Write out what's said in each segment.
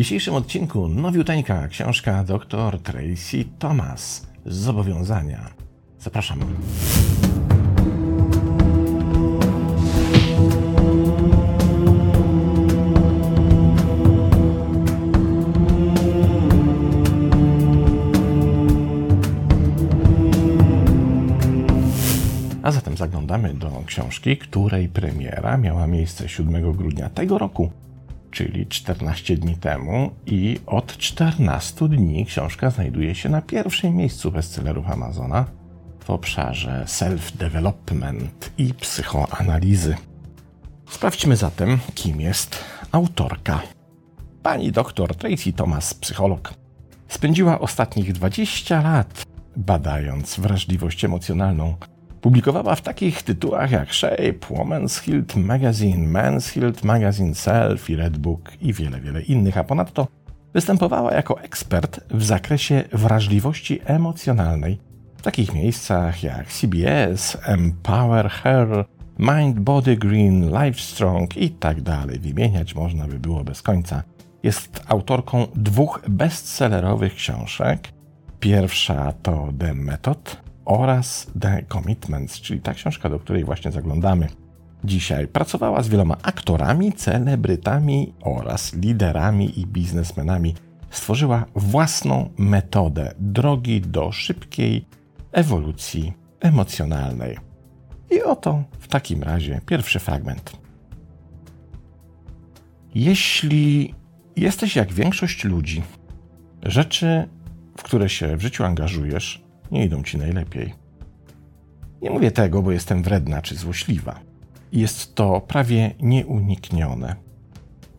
dzisiejszym odcinku nowiuteńka książka dr Tracy Thomas Zobowiązania. Zapraszam. A zatem zaglądamy do książki, której premiera miała miejsce 7 grudnia tego roku, czyli 14 dni temu, i od 14 dni książka znajduje się na pierwszym miejscu bestsellerów Amazona w obszarze self-development i psychoanalizy. Sprawdźmy zatem, kim jest autorka. Pani doktor Tracy Thomas, psycholog, spędziła ostatnich 20 lat badając wrażliwość emocjonalną Publikowała w takich tytułach jak Shape, Woman's Health Magazine, Men's Health Magazine, Self i Redbook i wiele, wiele innych, a ponadto występowała jako ekspert w zakresie wrażliwości emocjonalnej w takich miejscach jak CBS, Empower Her, Mind Body Green, Livestrong i tak dalej. Wymieniać można by było bez końca. Jest autorką dwóch bestsellerowych książek. Pierwsza to The Method, oraz The Commitments, czyli ta książka, do której właśnie zaglądamy dzisiaj. Pracowała z wieloma aktorami, celebrytami oraz liderami i biznesmenami. Stworzyła własną metodę drogi do szybkiej ewolucji emocjonalnej. I oto w takim razie pierwszy fragment. Jeśli jesteś jak większość ludzi, rzeczy, w które się w życiu angażujesz, nie idą ci najlepiej. Nie mówię tego, bo jestem wredna czy złośliwa. Jest to prawie nieuniknione.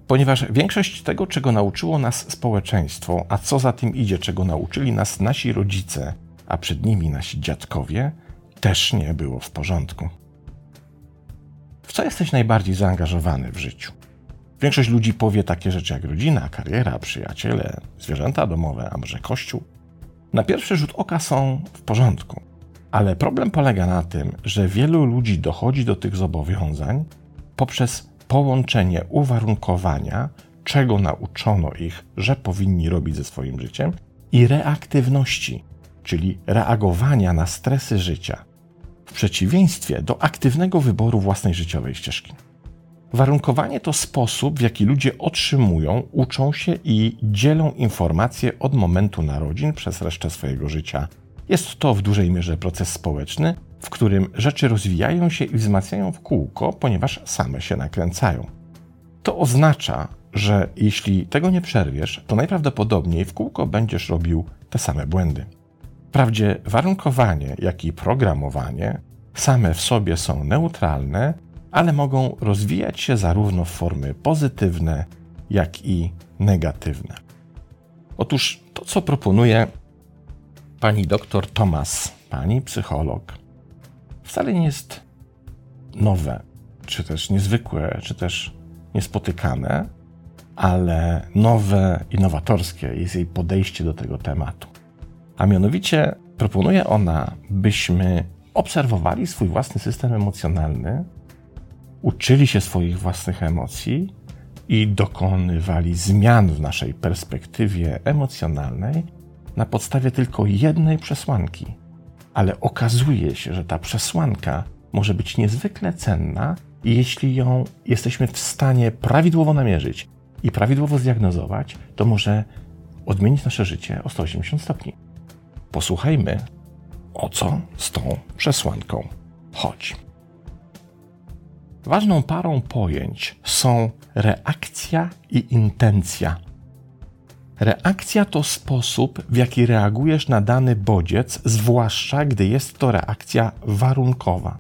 Ponieważ większość tego, czego nauczyło nas społeczeństwo, a co za tym idzie, czego nauczyli nas nasi rodzice, a przed nimi nasi dziadkowie, też nie było w porządku. W co jesteś najbardziej zaangażowany w życiu? Większość ludzi powie takie rzeczy jak rodzina, kariera, przyjaciele, zwierzęta domowe, a może kościół na pierwszy rzut oka są w porządku. Ale problem polega na tym, że wielu ludzi dochodzi do tych zobowiązań poprzez połączenie uwarunkowania, czego nauczono ich, że powinni robić ze swoim życiem, i reaktywności, czyli reagowania na stresy życia, w przeciwieństwie do aktywnego wyboru własnej życiowej ścieżki. Warunkowanie to sposób, w jaki ludzie otrzymują, uczą się i dzielą informacje od momentu narodzin przez resztę swojego życia. Jest to w dużej mierze proces społeczny, w którym rzeczy rozwijają się i wzmacniają w kółko, ponieważ same się nakręcają. To oznacza, że jeśli tego nie przerwiesz, to najprawdopodobniej w kółko będziesz robił te same błędy. Wprawdzie warunkowanie, jak i programowanie same w sobie są neutralne ale mogą rozwijać się zarówno w formy pozytywne, jak i negatywne. Otóż to, co proponuje pani doktor Thomas, pani psycholog, wcale nie jest nowe, czy też niezwykłe, czy też niespotykane, ale nowe, innowatorskie jest jej podejście do tego tematu. A mianowicie proponuje ona, byśmy obserwowali swój własny system emocjonalny uczyli się swoich własnych emocji i dokonywali zmian w naszej perspektywie emocjonalnej na podstawie tylko jednej przesłanki. Ale okazuje się, że ta przesłanka może być niezwykle cenna, jeśli ją jesteśmy w stanie prawidłowo namierzyć i prawidłowo zdiagnozować, to może odmienić nasze życie o 180 stopni. Posłuchajmy, o co z tą przesłanką chodzi. Ważną parą pojęć są reakcja i intencja. Reakcja to sposób, w jaki reagujesz na dany bodziec, zwłaszcza gdy jest to reakcja warunkowa.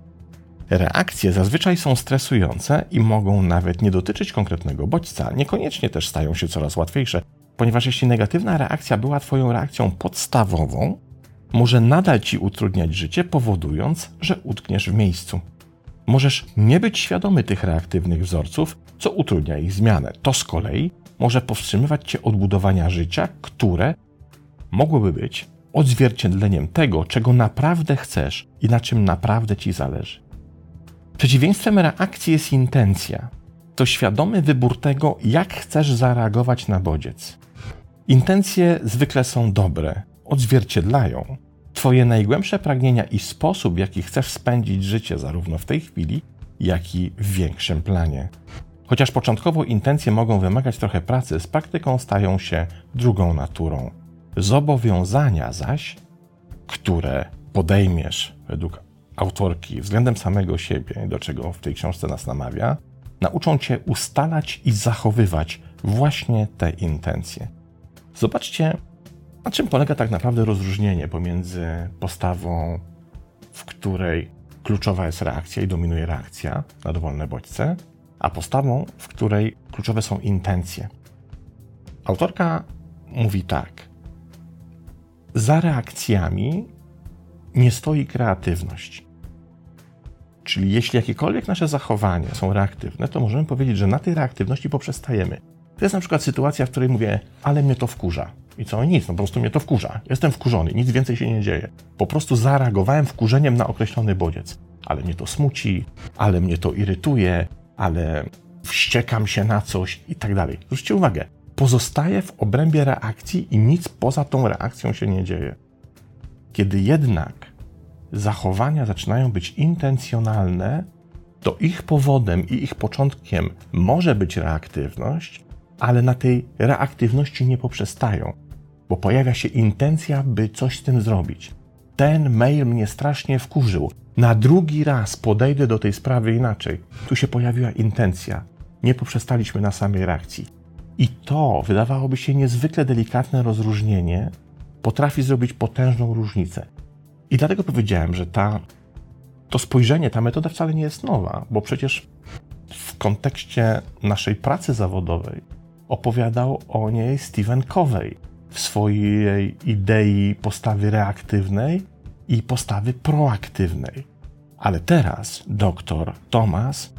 Reakcje zazwyczaj są stresujące i mogą nawet nie dotyczyć konkretnego bodźca, niekoniecznie też stają się coraz łatwiejsze, ponieważ jeśli negatywna reakcja była Twoją reakcją podstawową, może nadal Ci utrudniać życie, powodując, że utkniesz w miejscu. Możesz nie być świadomy tych reaktywnych wzorców, co utrudnia ich zmianę. To z kolei może powstrzymywać cię od budowania życia, które mogłoby być odzwierciedleniem tego, czego naprawdę chcesz i na czym naprawdę ci zależy. Przeciwieństwem reakcji jest intencja. to świadomy wybór tego, jak chcesz zareagować na bodziec. Intencje zwykle są dobre, odzwierciedlają Twoje najgłębsze pragnienia i sposób, w jaki chcesz spędzić życie, zarówno w tej chwili, jak i w większym planie. Chociaż początkowo intencje mogą wymagać trochę pracy, z praktyką stają się drugą naturą. Zobowiązania zaś, które podejmiesz według autorki względem samego siebie, do czego w tej książce nas namawia, nauczą cię ustalać i zachowywać właśnie te intencje. Zobaczcie, na czym polega tak naprawdę rozróżnienie pomiędzy postawą, w której kluczowa jest reakcja i dominuje reakcja na dowolne bodźce, a postawą, w której kluczowe są intencje. Autorka mówi tak: Za reakcjami nie stoi kreatywność. Czyli jeśli jakiekolwiek nasze zachowania są reaktywne, to możemy powiedzieć, że na tej reaktywności poprzestajemy. To jest na przykład sytuacja, w której mówię, ale mnie to wkurza. I co? Nic, no po prostu mnie to wkurza. Jestem wkurzony, nic więcej się nie dzieje. Po prostu zareagowałem wkurzeniem na określony bodziec. Ale mnie to smuci, ale mnie to irytuje, ale wściekam się na coś i tak dalej. Zwróćcie uwagę, pozostaję w obrębie reakcji i nic poza tą reakcją się nie dzieje. Kiedy jednak zachowania zaczynają być intencjonalne, to ich powodem i ich początkiem może być reaktywność, ale na tej reaktywności nie poprzestają, bo pojawia się intencja, by coś z tym zrobić. Ten mail mnie strasznie wkurzył. Na drugi raz podejdę do tej sprawy inaczej. Tu się pojawiła intencja. Nie poprzestaliśmy na samej reakcji. I to, wydawałoby się niezwykle delikatne rozróżnienie, potrafi zrobić potężną różnicę. I dlatego powiedziałem, że ta, to spojrzenie, ta metoda wcale nie jest nowa, bo przecież w kontekście naszej pracy zawodowej opowiadał o niej Stephen Covey w swojej idei postawy reaktywnej i postawy proaktywnej. Ale teraz doktor Thomas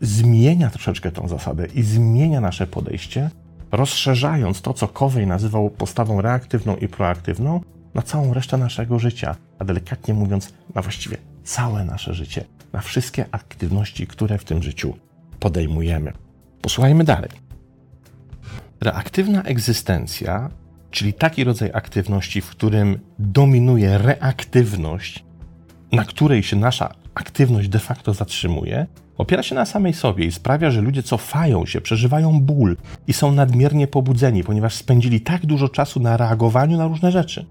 zmienia troszeczkę tą zasadę i zmienia nasze podejście, rozszerzając to, co Covey nazywał postawą reaktywną i proaktywną, na całą resztę naszego życia, a delikatnie mówiąc, na właściwie całe nasze życie, na wszystkie aktywności, które w tym życiu podejmujemy. Posłuchajmy dalej. Reaktywna egzystencja, czyli taki rodzaj aktywności, w którym dominuje reaktywność, na której się nasza aktywność de facto zatrzymuje, opiera się na samej sobie i sprawia, że ludzie cofają się, przeżywają ból i są nadmiernie pobudzeni, ponieważ spędzili tak dużo czasu na reagowaniu na różne rzeczy.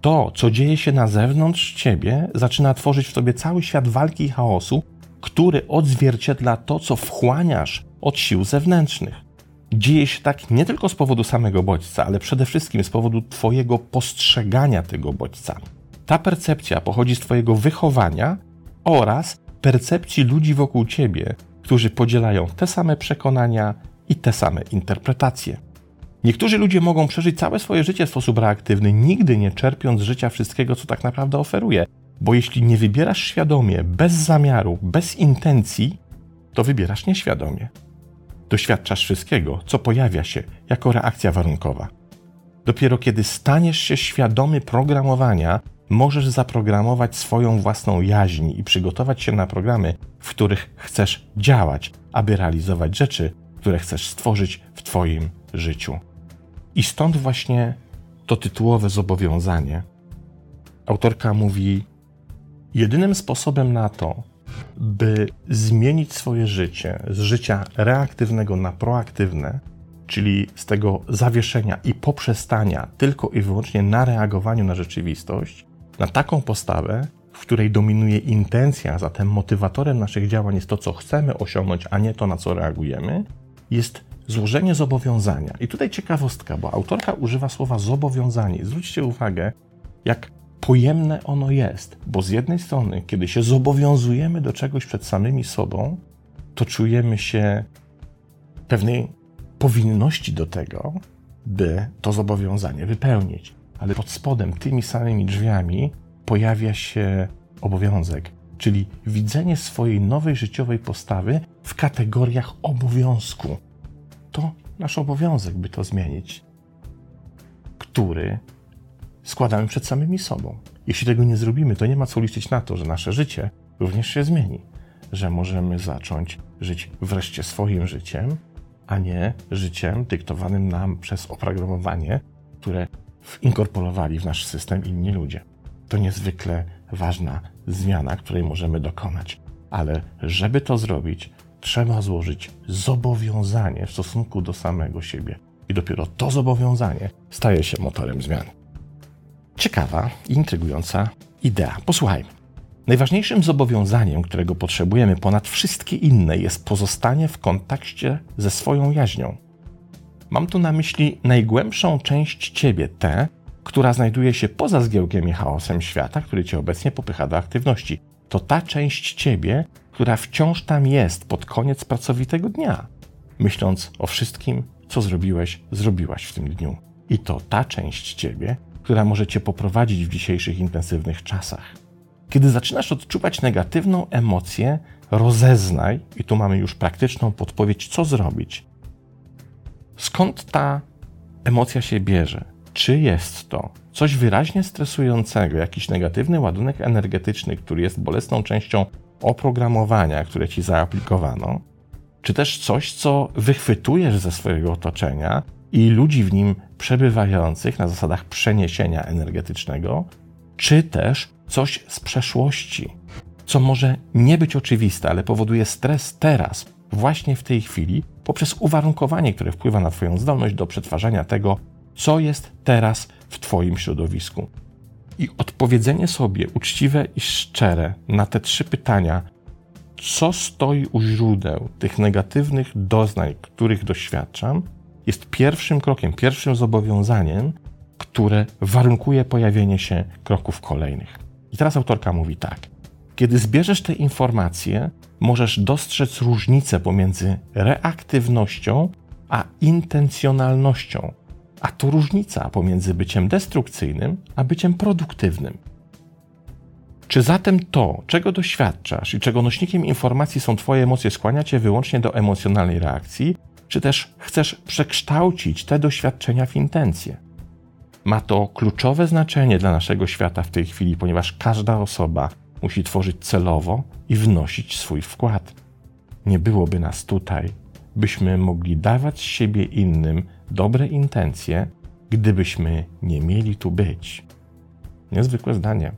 To, co dzieje się na zewnątrz ciebie, zaczyna tworzyć w tobie cały świat walki i chaosu, który odzwierciedla to, co wchłaniasz od sił zewnętrznych dzieje się tak nie tylko z powodu samego bodźca, ale przede wszystkim z powodu Twojego postrzegania tego bodźca. Ta percepcja pochodzi z Twojego wychowania oraz percepcji ludzi wokół Ciebie, którzy podzielają te same przekonania i te same interpretacje. Niektórzy ludzie mogą przeżyć całe swoje życie w sposób reaktywny, nigdy nie czerpiąc z życia wszystkiego, co tak naprawdę oferuje. Bo jeśli nie wybierasz świadomie, bez zamiaru, bez intencji, to wybierasz nieświadomie doświadczasz wszystkiego, co pojawia się jako reakcja warunkowa. Dopiero kiedy staniesz się świadomy programowania, możesz zaprogramować swoją własną jaźń i przygotować się na programy, w których chcesz działać, aby realizować rzeczy, które chcesz stworzyć w Twoim życiu. I stąd właśnie to tytułowe zobowiązanie. Autorka mówi: Jedynym sposobem na to, by zmienić swoje życie z życia reaktywnego na proaktywne, czyli z tego zawieszenia i poprzestania tylko i wyłącznie na reagowaniu na rzeczywistość, na taką postawę, w której dominuje intencja, zatem motywatorem naszych działań jest to, co chcemy osiągnąć, a nie to, na co reagujemy, jest złożenie zobowiązania. I tutaj ciekawostka, bo autorka używa słowa zobowiązanie. Zwróćcie uwagę, jak pojemne ono jest, bo z jednej strony, kiedy się zobowiązujemy do czegoś przed samymi sobą, to czujemy się pewnej powinności do tego, by to zobowiązanie wypełnić. Ale pod spodem, tymi samymi drzwiami, pojawia się obowiązek, czyli widzenie swojej nowej życiowej postawy w kategoriach obowiązku. To nasz obowiązek, by to zmienić, który składamy przed samymi sobą. Jeśli tego nie zrobimy, to nie ma co liczyć na to, że nasze życie również się zmieni. że możemy zacząć żyć wreszcie swoim życiem, a nie życiem dyktowanym nam przez oprogramowanie, które inkorporowali w nasz system inni ludzie. To niezwykle ważna zmiana, której możemy dokonać. Ale żeby to zrobić, trzeba złożyć zobowiązanie w stosunku do samego siebie. I dopiero to zobowiązanie staje się motorem zmian. Ciekawa i intrygująca idea. Posłuchajmy. Najważniejszym zobowiązaniem, którego potrzebujemy ponad wszystkie inne, jest pozostanie w kontakcie ze swoją jaźnią. Mam tu na myśli najgłębszą część ciebie, tę, która znajduje się poza zgiełkiem i chaosem świata, który cię obecnie popycha do aktywności. To ta część ciebie, która wciąż tam jest pod koniec pracowitego dnia, myśląc o wszystkim, co zrobiłeś, zrobiłaś w tym dniu. I to ta część ciebie, która może cię poprowadzić w dzisiejszych intensywnych czasach. Kiedy zaczynasz odczuwać negatywną emocję, rozeznaj, i tu mamy już praktyczną podpowiedź, co zrobić. Skąd ta emocja się bierze? Czy jest to coś wyraźnie stresującego, jakiś negatywny ładunek energetyczny, który jest bolesną częścią oprogramowania, które ci zaaplikowano, czy też coś, co wychwytujesz ze swojego otoczenia i ludzi w nim przebywających na zasadach przeniesienia energetycznego, czy też coś z przeszłości, co może nie być oczywiste, ale powoduje stres teraz, właśnie w tej chwili, poprzez uwarunkowanie, które wpływa na Twoją zdolność do przetwarzania tego, co jest teraz w Twoim środowisku. I odpowiedzenie sobie uczciwe i szczere na te trzy pytania, co stoi u źródeł tych negatywnych doznań, których doświadczam, jest pierwszym krokiem, pierwszym zobowiązaniem, które warunkuje pojawienie się kroków kolejnych. I teraz autorka mówi tak. Kiedy zbierzesz te informacje, możesz dostrzec różnicę pomiędzy reaktywnością a intencjonalnością, a to różnica pomiędzy byciem destrukcyjnym a byciem produktywnym. Czy zatem to, czego doświadczasz i czego nośnikiem informacji są Twoje emocje, skłania Cię wyłącznie do emocjonalnej reakcji, czy też chcesz przekształcić te doświadczenia w intencje? Ma to kluczowe znaczenie dla naszego świata w tej chwili, ponieważ każda osoba musi tworzyć celowo i wnosić swój wkład. Nie byłoby nas tutaj, byśmy mogli dawać z siebie innym dobre intencje, gdybyśmy nie mieli tu być. Niezwykłe zdanie.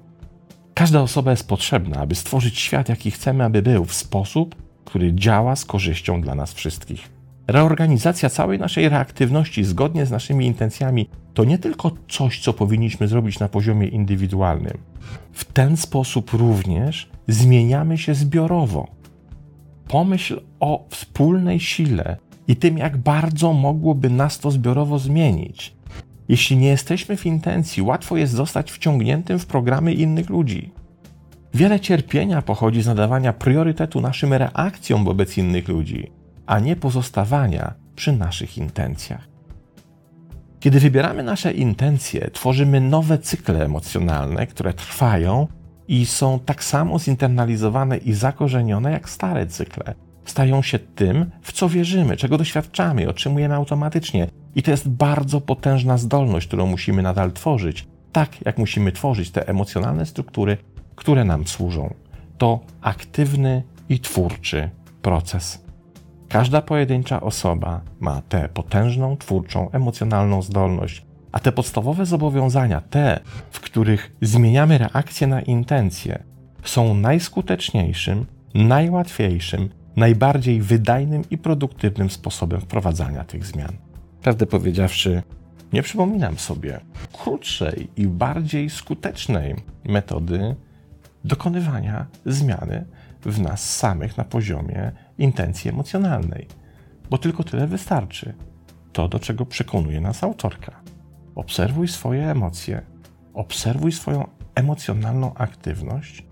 Każda osoba jest potrzebna, aby stworzyć świat, jaki chcemy, aby był, w sposób, który działa z korzyścią dla nas wszystkich. Reorganizacja całej naszej reaktywności zgodnie z naszymi intencjami to nie tylko coś, co powinniśmy zrobić na poziomie indywidualnym. W ten sposób również zmieniamy się zbiorowo. Pomyśl o wspólnej sile i tym, jak bardzo mogłoby nas to zbiorowo zmienić. Jeśli nie jesteśmy w intencji, łatwo jest zostać wciągniętym w programy innych ludzi. Wiele cierpienia pochodzi z nadawania priorytetu naszym reakcjom wobec innych ludzi, a nie pozostawania przy naszych intencjach. Kiedy wybieramy nasze intencje, tworzymy nowe cykle emocjonalne, które trwają i są tak samo zinternalizowane i zakorzenione jak stare cykle. Stają się tym, w co wierzymy, czego doświadczamy otrzymujemy automatycznie. I to jest bardzo potężna zdolność, którą musimy nadal tworzyć, tak jak musimy tworzyć te emocjonalne struktury, które nam służą. To aktywny i twórczy proces. Każda pojedyncza osoba ma tę potężną, twórczą, emocjonalną zdolność, a te podstawowe zobowiązania, te, w których zmieniamy reakcję na intencje, są najskuteczniejszym, najłatwiejszym, najbardziej wydajnym i produktywnym sposobem wprowadzania tych zmian. Prawdę powiedziawszy, nie przypominam sobie krótszej i bardziej skutecznej metody dokonywania zmiany w nas samych na poziomie intencji emocjonalnej, bo tylko tyle wystarczy. To, do czego przekonuje nas autorka. Obserwuj swoje emocje, obserwuj swoją emocjonalną aktywność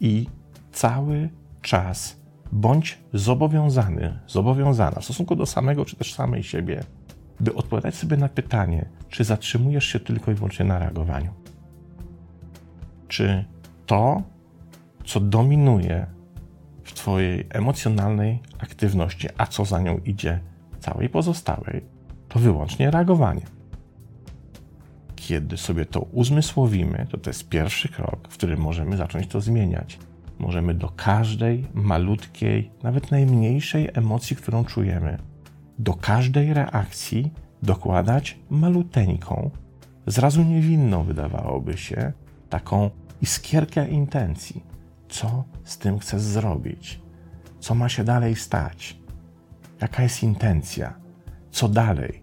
i cały czas bądź zobowiązany, zobowiązana w stosunku do samego czy też samej siebie, by odpowiadać sobie na pytanie, czy zatrzymujesz się tylko i wyłącznie na reagowaniu. Czy to, co dominuje Twojej emocjonalnej aktywności, a co za nią idzie, całej pozostałej, to wyłącznie reagowanie. Kiedy sobie to uzmysłowimy, to to jest pierwszy krok, w którym możemy zacząć to zmieniać. możemy do każdej malutkiej, nawet najmniejszej emocji, którą czujemy, do każdej reakcji dokładać maluteńką, zrazu niewinną wydawałoby się, taką iskierkę intencji. Co z tym chcesz zrobić? Co ma się dalej stać? Jaka jest intencja? Co dalej?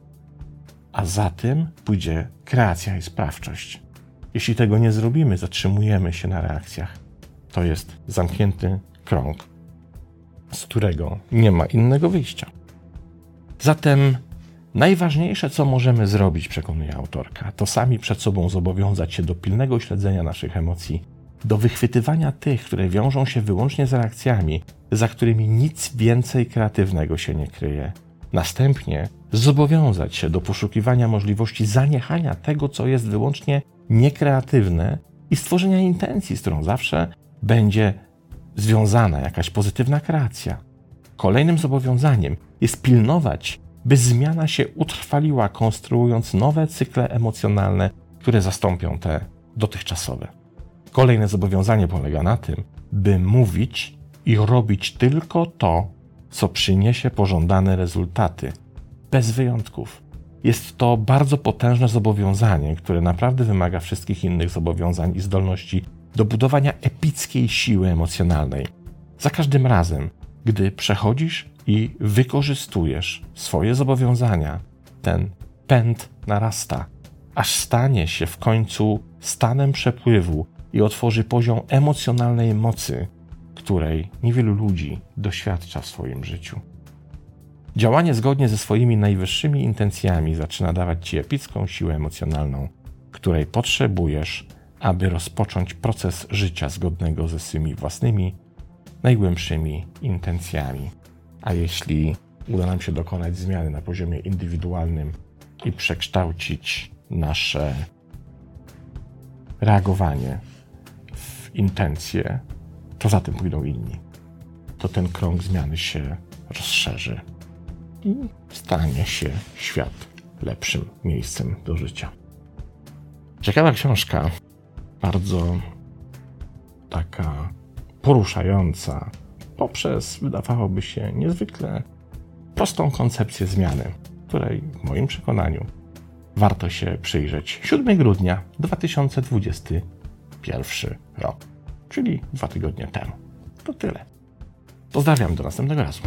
A za tym pójdzie kreacja i sprawczość. Jeśli tego nie zrobimy, zatrzymujemy się na reakcjach. To jest zamknięty krąg, z którego nie ma innego wyjścia. Zatem najważniejsze, co możemy zrobić, przekonuje autorka, to sami przed sobą zobowiązać się do pilnego śledzenia naszych emocji, do wychwytywania tych, które wiążą się wyłącznie z reakcjami, za którymi nic więcej kreatywnego się nie kryje. Następnie zobowiązać się do poszukiwania możliwości zaniechania tego, co jest wyłącznie niekreatywne i stworzenia intencji, z którą zawsze będzie związana jakaś pozytywna kreacja. Kolejnym zobowiązaniem jest pilnować, by zmiana się utrwaliła, konstruując nowe cykle emocjonalne, które zastąpią te dotychczasowe. Kolejne zobowiązanie polega na tym, by mówić i robić tylko to, co przyniesie pożądane rezultaty, bez wyjątków. Jest to bardzo potężne zobowiązanie, które naprawdę wymaga wszystkich innych zobowiązań i zdolności do budowania epickiej siły emocjonalnej. Za każdym razem, gdy przechodzisz i wykorzystujesz swoje zobowiązania, ten pęd narasta, aż stanie się w końcu stanem przepływu i otworzy poziom emocjonalnej mocy, której niewielu ludzi doświadcza w swoim życiu. Działanie zgodnie ze swoimi najwyższymi intencjami zaczyna dawać ci epicką siłę emocjonalną, której potrzebujesz, aby rozpocząć proces życia zgodnego ze swymi własnymi, najgłębszymi intencjami. A jeśli uda nam się dokonać zmiany na poziomie indywidualnym i przekształcić nasze reagowanie intencje, to za tym pójdą inni. To ten krąg zmiany się rozszerzy i stanie się świat lepszym miejscem do życia. Ciekawa książka, bardzo taka poruszająca, poprzez, wydawałoby się, niezwykle prostą koncepcję zmiany, której w moim przekonaniu warto się przyjrzeć. 7 grudnia 2021 rok, czyli dwa tygodnie temu. To tyle. Pozdrawiam, do następnego razu.